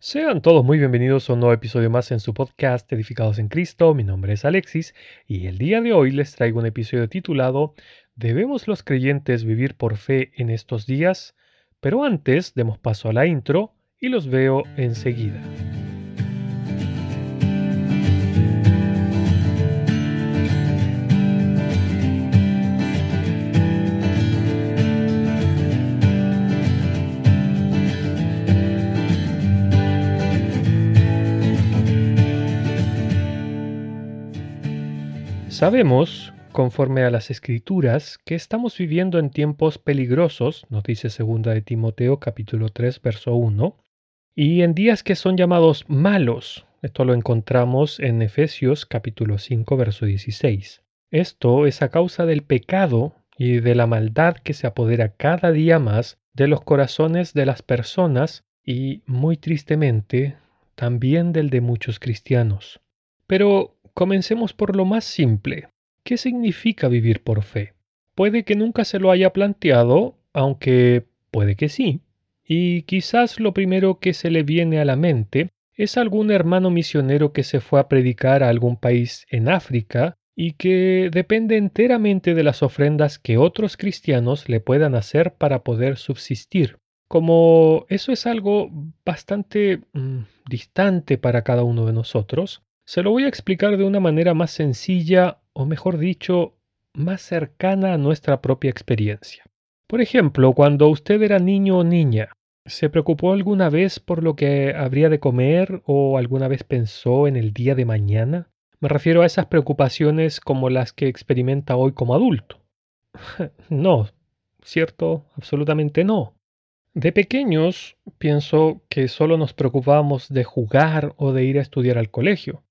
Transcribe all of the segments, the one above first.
Sean todos muy bienvenidos a un nuevo episodio más en su podcast Edificados en Cristo. Mi nombre es Alexis y el día de hoy les traigo un episodio titulado ¿Debemos los creyentes vivir por fe en estos días? Pero antes demos paso a la intro y los veo enseguida. Sabemos, conforme a las escrituras, que estamos viviendo en tiempos peligrosos, nos dice 2 de Timoteo capítulo 3 verso 1, y en días que son llamados malos. Esto lo encontramos en Efesios capítulo 5 verso 16. Esto es a causa del pecado y de la maldad que se apodera cada día más de los corazones de las personas y, muy tristemente, también del de muchos cristianos. Pero Comencemos por lo más simple. ¿Qué significa vivir por fe? Puede que nunca se lo haya planteado, aunque puede que sí. Y quizás lo primero que se le viene a la mente es algún hermano misionero que se fue a predicar a algún país en África y que depende enteramente de las ofrendas que otros cristianos le puedan hacer para poder subsistir. Como eso es algo bastante mm, distante para cada uno de nosotros, se lo voy a explicar de una manera más sencilla o mejor dicho, más cercana a nuestra propia experiencia. Por ejemplo, cuando usted era niño o niña, ¿se preocupó alguna vez por lo que habría de comer o alguna vez pensó en el día de mañana? Me refiero a esas preocupaciones como las que experimenta hoy como adulto. no, ¿cierto? Absolutamente no. De pequeños pienso que solo nos preocupábamos de jugar o de ir a estudiar al colegio.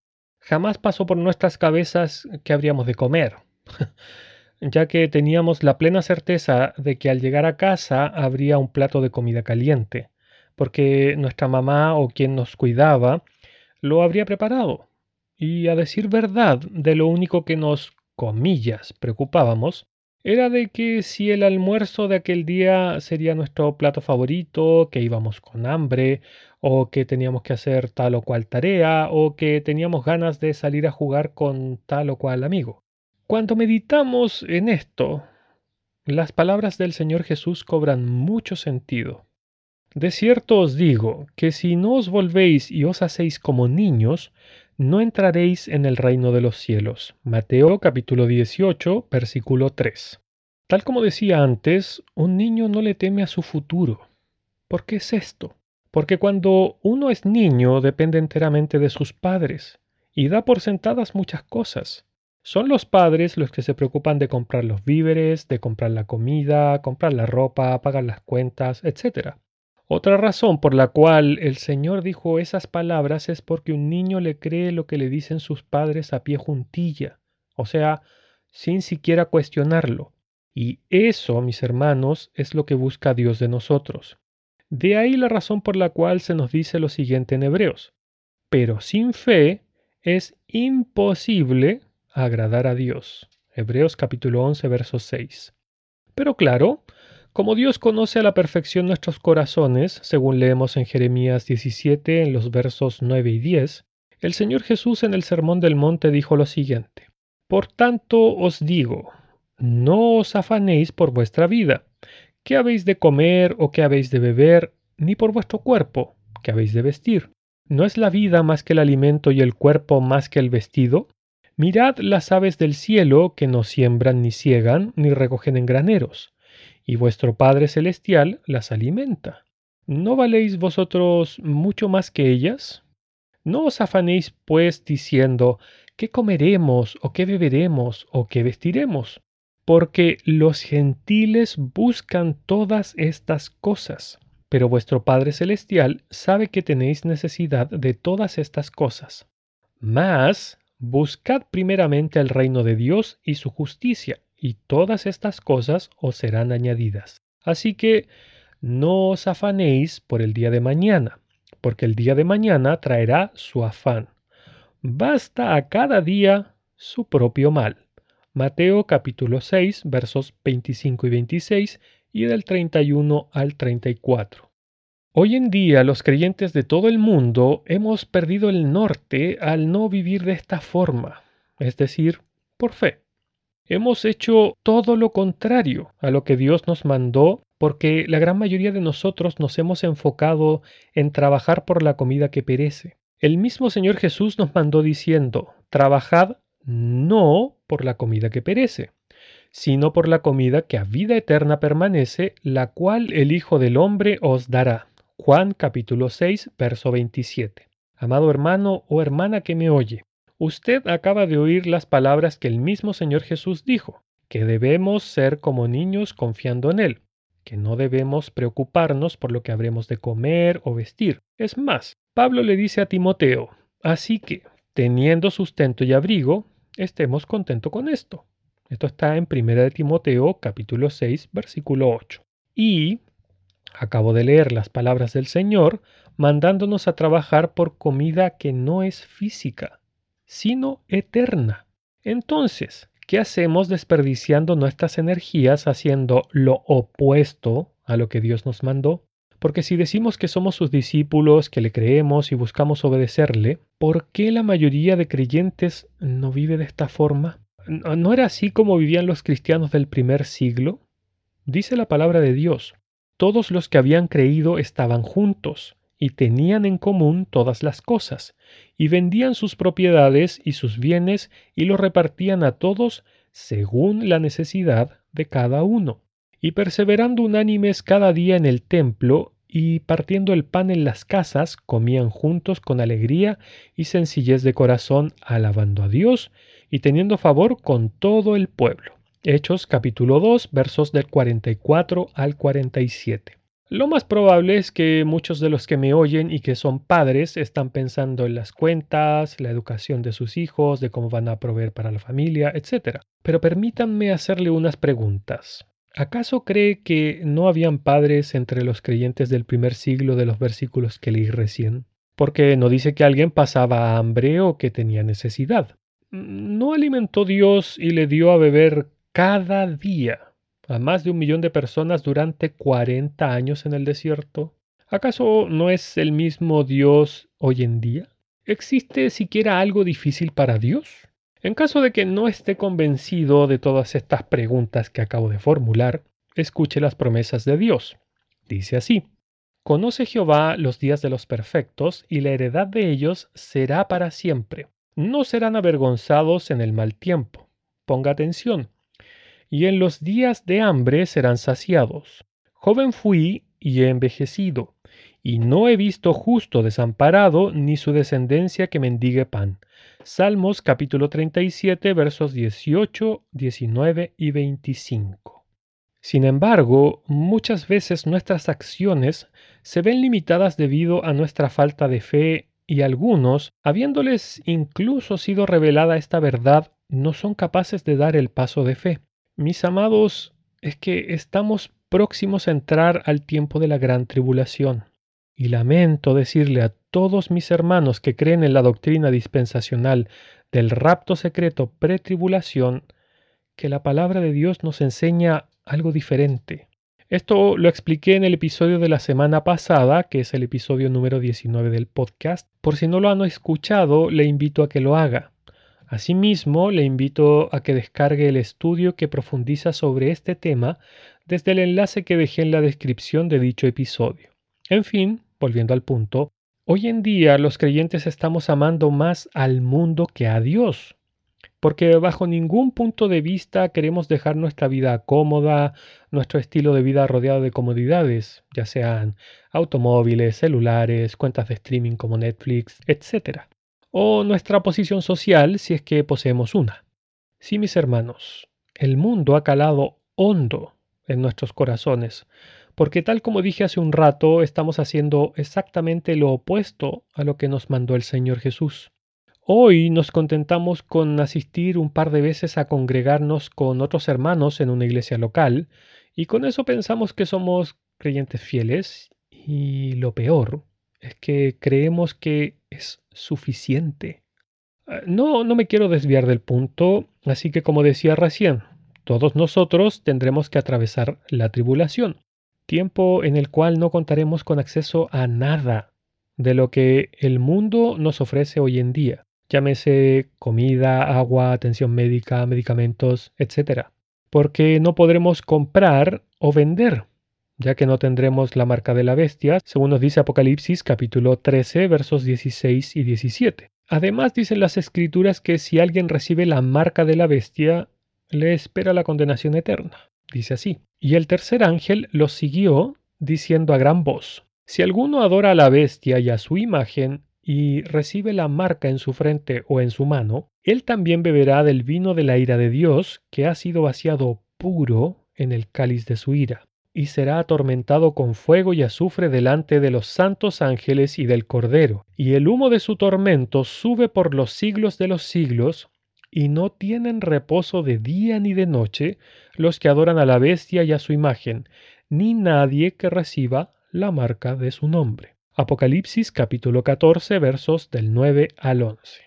Jamás pasó por nuestras cabezas que habríamos de comer, ya que teníamos la plena certeza de que al llegar a casa habría un plato de comida caliente, porque nuestra mamá o quien nos cuidaba lo habría preparado. Y a decir verdad, de lo único que nos, comillas, preocupábamos, era de que si el almuerzo de aquel día sería nuestro plato favorito, que íbamos con hambre, o que teníamos que hacer tal o cual tarea, o que teníamos ganas de salir a jugar con tal o cual amigo. Cuando meditamos en esto, las palabras del Señor Jesús cobran mucho sentido. De cierto os digo que si no os volvéis y os hacéis como niños, no entraréis en el reino de los cielos. Mateo capítulo 18, versículo 3. Tal como decía antes, un niño no le teme a su futuro. ¿Por qué es esto? Porque cuando uno es niño depende enteramente de sus padres y da por sentadas muchas cosas. Son los padres los que se preocupan de comprar los víveres, de comprar la comida, comprar la ropa, pagar las cuentas, etc. Otra razón por la cual el Señor dijo esas palabras es porque un niño le cree lo que le dicen sus padres a pie juntilla, o sea, sin siquiera cuestionarlo. Y eso, mis hermanos, es lo que busca Dios de nosotros. De ahí la razón por la cual se nos dice lo siguiente en Hebreos. Pero sin fe es imposible agradar a Dios. Hebreos capítulo 11, verso 6. Pero claro, como Dios conoce a la perfección nuestros corazones, según leemos en Jeremías 17 en los versos 9 y 10, el Señor Jesús en el Sermón del Monte dijo lo siguiente, Por tanto os digo, no os afanéis por vuestra vida, qué habéis de comer o qué habéis de beber, ni por vuestro cuerpo, qué habéis de vestir. ¿No es la vida más que el alimento y el cuerpo más que el vestido? Mirad las aves del cielo que no siembran ni ciegan ni recogen en graneros y vuestro Padre Celestial las alimenta. ¿No valéis vosotros mucho más que ellas? No os afanéis, pues, diciendo, ¿qué comeremos, o qué beberemos, o qué vestiremos? Porque los gentiles buscan todas estas cosas, pero vuestro Padre Celestial sabe que tenéis necesidad de todas estas cosas. Mas, buscad primeramente el reino de Dios y su justicia, y todas estas cosas os serán añadidas. Así que no os afanéis por el día de mañana, porque el día de mañana traerá su afán. Basta a cada día su propio mal. Mateo capítulo 6 versos 25 y 26 y del 31 al 34. Hoy en día los creyentes de todo el mundo hemos perdido el norte al no vivir de esta forma, es decir, por fe. Hemos hecho todo lo contrario a lo que Dios nos mandó porque la gran mayoría de nosotros nos hemos enfocado en trabajar por la comida que perece. El mismo Señor Jesús nos mandó diciendo, trabajad no por la comida que perece, sino por la comida que a vida eterna permanece, la cual el Hijo del Hombre os dará. Juan capítulo 6, verso 27. Amado hermano o hermana que me oye, usted acaba de oír las palabras que el mismo Señor Jesús dijo, que debemos ser como niños confiando en Él, que no debemos preocuparnos por lo que habremos de comer o vestir. Es más, Pablo le dice a Timoteo, así que, teniendo sustento y abrigo, estemos contentos con esto. Esto está en 1 Timoteo capítulo 6, versículo 8. Y Acabo de leer las palabras del Señor mandándonos a trabajar por comida que no es física, sino eterna. Entonces, ¿qué hacemos desperdiciando nuestras energías haciendo lo opuesto a lo que Dios nos mandó? Porque si decimos que somos sus discípulos, que le creemos y buscamos obedecerle, ¿por qué la mayoría de creyentes no vive de esta forma? ¿No era así como vivían los cristianos del primer siglo? Dice la palabra de Dios, todos los que habían creído estaban juntos y tenían en común todas las cosas, y vendían sus propiedades y sus bienes y los repartían a todos según la necesidad de cada uno. Y perseverando unánimes cada día en el templo y partiendo el pan en las casas, comían juntos con alegría y sencillez de corazón, alabando a Dios y teniendo favor con todo el pueblo. Hechos capítulo 2 versos del 44 al 47. Lo más probable es que muchos de los que me oyen y que son padres están pensando en las cuentas, la educación de sus hijos, de cómo van a proveer para la familia, etc. Pero permítanme hacerle unas preguntas. ¿Acaso cree que no habían padres entre los creyentes del primer siglo de los versículos que leí recién? Porque no dice que alguien pasaba hambre o que tenía necesidad. ¿No alimentó Dios y le dio a beber cada día a más de un millón de personas durante 40 años en el desierto? ¿Acaso no es el mismo Dios hoy en día? ¿Existe siquiera algo difícil para Dios? En caso de que no esté convencido de todas estas preguntas que acabo de formular, escuche las promesas de Dios. Dice así, Conoce Jehová los días de los perfectos, y la heredad de ellos será para siempre. No serán avergonzados en el mal tiempo. Ponga atención, y en los días de hambre serán saciados. Joven fui y he envejecido, y no he visto justo desamparado ni su descendencia que mendigue pan. Salmos capítulo 37 versos 18, 19 y 25. Sin embargo, muchas veces nuestras acciones se ven limitadas debido a nuestra falta de fe y algunos, habiéndoles incluso sido revelada esta verdad, no son capaces de dar el paso de fe. Mis amados, es que estamos próximos a entrar al tiempo de la gran tribulación. Y lamento decirle a todos mis hermanos que creen en la doctrina dispensacional del rapto secreto pretribulación, que la palabra de Dios nos enseña algo diferente. Esto lo expliqué en el episodio de la semana pasada, que es el episodio número 19 del podcast. Por si no lo han escuchado, le invito a que lo haga. Asimismo, le invito a que descargue el estudio que profundiza sobre este tema desde el enlace que dejé en la descripción de dicho episodio. En fin, volviendo al punto, hoy en día los creyentes estamos amando más al mundo que a Dios, porque bajo ningún punto de vista queremos dejar nuestra vida cómoda, nuestro estilo de vida rodeado de comodidades, ya sean automóviles, celulares, cuentas de streaming como Netflix, etc o nuestra posición social si es que poseemos una. Sí, mis hermanos, el mundo ha calado hondo en nuestros corazones, porque tal como dije hace un rato, estamos haciendo exactamente lo opuesto a lo que nos mandó el Señor Jesús. Hoy nos contentamos con asistir un par de veces a congregarnos con otros hermanos en una iglesia local, y con eso pensamos que somos creyentes fieles, y lo peor es que creemos que es suficiente. Ah, no, no me quiero desviar del punto, así que como decía recién, todos nosotros tendremos que atravesar la tribulación. tiempo en el cual no contaremos con acceso a nada de lo que el mundo nos ofrece hoy en día, llámese comida, agua, atención médica, medicamentos, etc. Porque no podremos comprar o vender, ya que no tendremos la marca de la bestia, según nos dice Apocalipsis capítulo 13 versos 16 y 17. Además dicen las escrituras que si alguien recibe la marca de la bestia, le espera la condenación eterna. Dice así. Y el tercer ángel los siguió, diciendo a gran voz, Si alguno adora a la bestia y a su imagen, y recibe la marca en su frente o en su mano, él también beberá del vino de la ira de Dios, que ha sido vaciado puro en el cáliz de su ira, y será atormentado con fuego y azufre delante de los santos ángeles y del Cordero, y el humo de su tormento sube por los siglos de los siglos, y no tienen reposo de día ni de noche los que adoran a la bestia y a su imagen, ni nadie que reciba la marca de su nombre. Apocalipsis capítulo 14 versos del 9 al 11.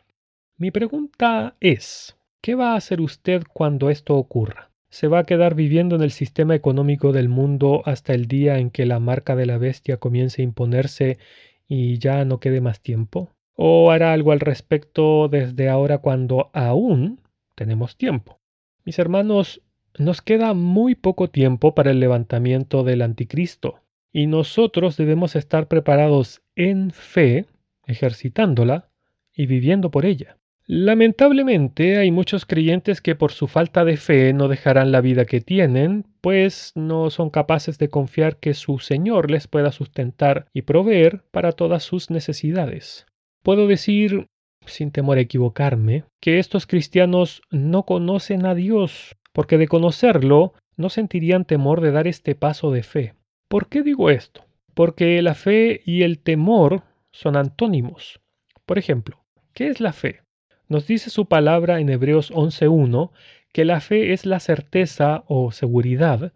Mi pregunta es, ¿qué va a hacer usted cuando esto ocurra? ¿Se va a quedar viviendo en el sistema económico del mundo hasta el día en que la marca de la bestia comience a imponerse y ya no quede más tiempo? ¿O hará algo al respecto desde ahora cuando aún tenemos tiempo? Mis hermanos, nos queda muy poco tiempo para el levantamiento del anticristo y nosotros debemos estar preparados en fe, ejercitándola y viviendo por ella. Lamentablemente hay muchos creyentes que por su falta de fe no dejarán la vida que tienen, pues no son capaces de confiar que su Señor les pueda sustentar y proveer para todas sus necesidades. Puedo decir, sin temor a equivocarme, que estos cristianos no conocen a Dios, porque de conocerlo no sentirían temor de dar este paso de fe. ¿Por qué digo esto? Porque la fe y el temor son antónimos. Por ejemplo, ¿qué es la fe? Nos dice su palabra en Hebreos 11.1 que la fe es la certeza o seguridad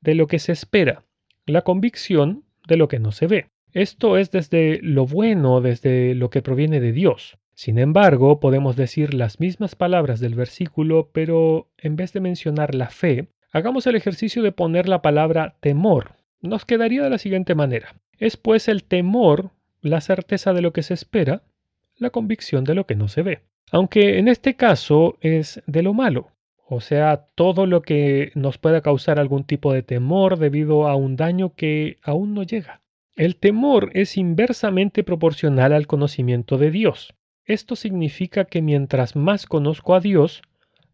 de lo que se espera, la convicción de lo que no se ve. Esto es desde lo bueno, desde lo que proviene de Dios. Sin embargo, podemos decir las mismas palabras del versículo, pero en vez de mencionar la fe, hagamos el ejercicio de poner la palabra temor nos quedaría de la siguiente manera. Es pues el temor, la certeza de lo que se espera, la convicción de lo que no se ve. Aunque en este caso es de lo malo, o sea, todo lo que nos pueda causar algún tipo de temor debido a un daño que aún no llega. El temor es inversamente proporcional al conocimiento de Dios. Esto significa que mientras más conozco a Dios,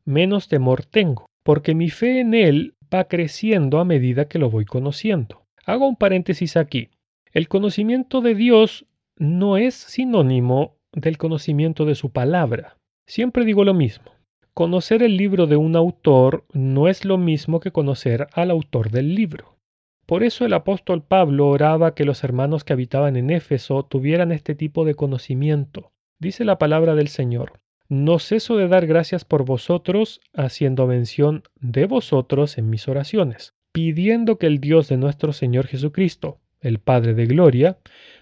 menos temor tengo, porque mi fe en Él va creciendo a medida que lo voy conociendo. Hago un paréntesis aquí. El conocimiento de Dios no es sinónimo del conocimiento de su palabra. Siempre digo lo mismo. Conocer el libro de un autor no es lo mismo que conocer al autor del libro. Por eso el apóstol Pablo oraba que los hermanos que habitaban en Éfeso tuvieran este tipo de conocimiento. Dice la palabra del Señor. No ceso de dar gracias por vosotros, haciendo mención de vosotros en mis oraciones, pidiendo que el Dios de nuestro Señor Jesucristo, el Padre de Gloria,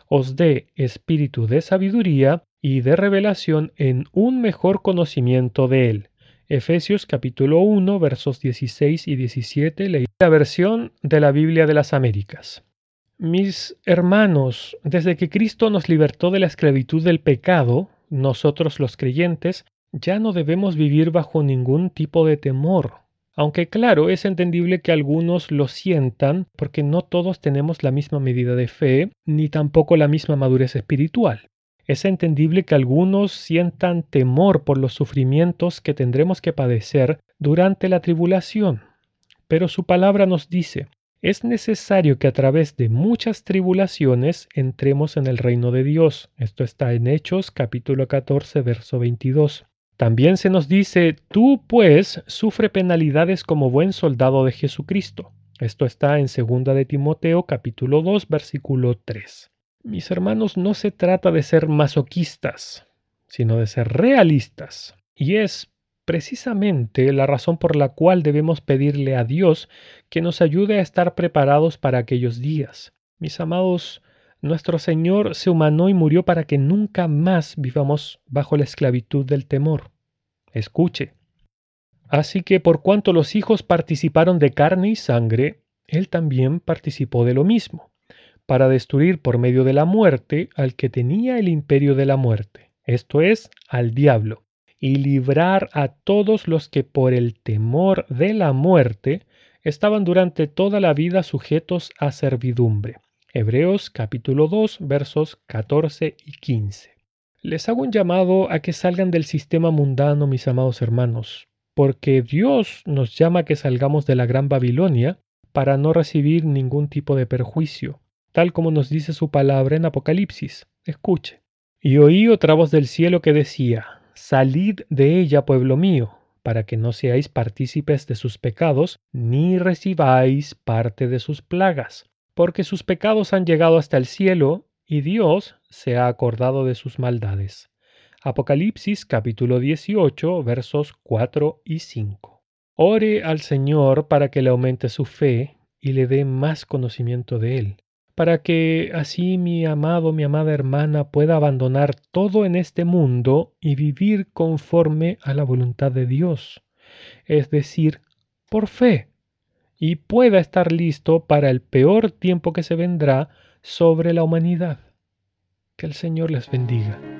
os dé espíritu de sabiduría y de revelación en un mejor conocimiento de Él. Efesios capítulo 1 versos 16 y 17 leí la versión de la Biblia de las Américas. Mis hermanos, desde que Cristo nos libertó de la esclavitud del pecado, nosotros los creyentes ya no debemos vivir bajo ningún tipo de temor, aunque claro, es entendible que algunos lo sientan porque no todos tenemos la misma medida de fe ni tampoco la misma madurez espiritual. Es entendible que algunos sientan temor por los sufrimientos que tendremos que padecer durante la tribulación. Pero su palabra nos dice, es necesario que a través de muchas tribulaciones entremos en el reino de Dios. Esto está en Hechos capítulo 14, verso 22. También se nos dice, tú pues sufre penalidades como buen soldado de Jesucristo. Esto está en 2 de Timoteo capítulo 2 versículo 3. Mis hermanos, no se trata de ser masoquistas, sino de ser realistas. Y es precisamente la razón por la cual debemos pedirle a Dios que nos ayude a estar preparados para aquellos días. Mis amados, nuestro Señor se humanó y murió para que nunca más vivamos bajo la esclavitud del temor. Escuche. Así que por cuanto los hijos participaron de carne y sangre, él también participó de lo mismo, para destruir por medio de la muerte al que tenía el imperio de la muerte, esto es, al diablo, y librar a todos los que por el temor de la muerte estaban durante toda la vida sujetos a servidumbre. Hebreos capítulo 2 versos 14 y 15. Les hago un llamado a que salgan del sistema mundano, mis amados hermanos, porque Dios nos llama a que salgamos de la gran Babilonia para no recibir ningún tipo de perjuicio, tal como nos dice su palabra en Apocalipsis. Escuche. Y oí otra voz del cielo que decía, Salid de ella, pueblo mío, para que no seáis partícipes de sus pecados, ni recibáis parte de sus plagas, porque sus pecados han llegado hasta el cielo, y Dios se ha acordado de sus maldades. Apocalipsis capítulo 18 versos 4 y 5. Ore al Señor para que le aumente su fe y le dé más conocimiento de Él, para que así mi amado, mi amada hermana pueda abandonar todo en este mundo y vivir conforme a la voluntad de Dios, es decir, por fe, y pueda estar listo para el peor tiempo que se vendrá sobre la humanidad. Que el Señor les bendiga.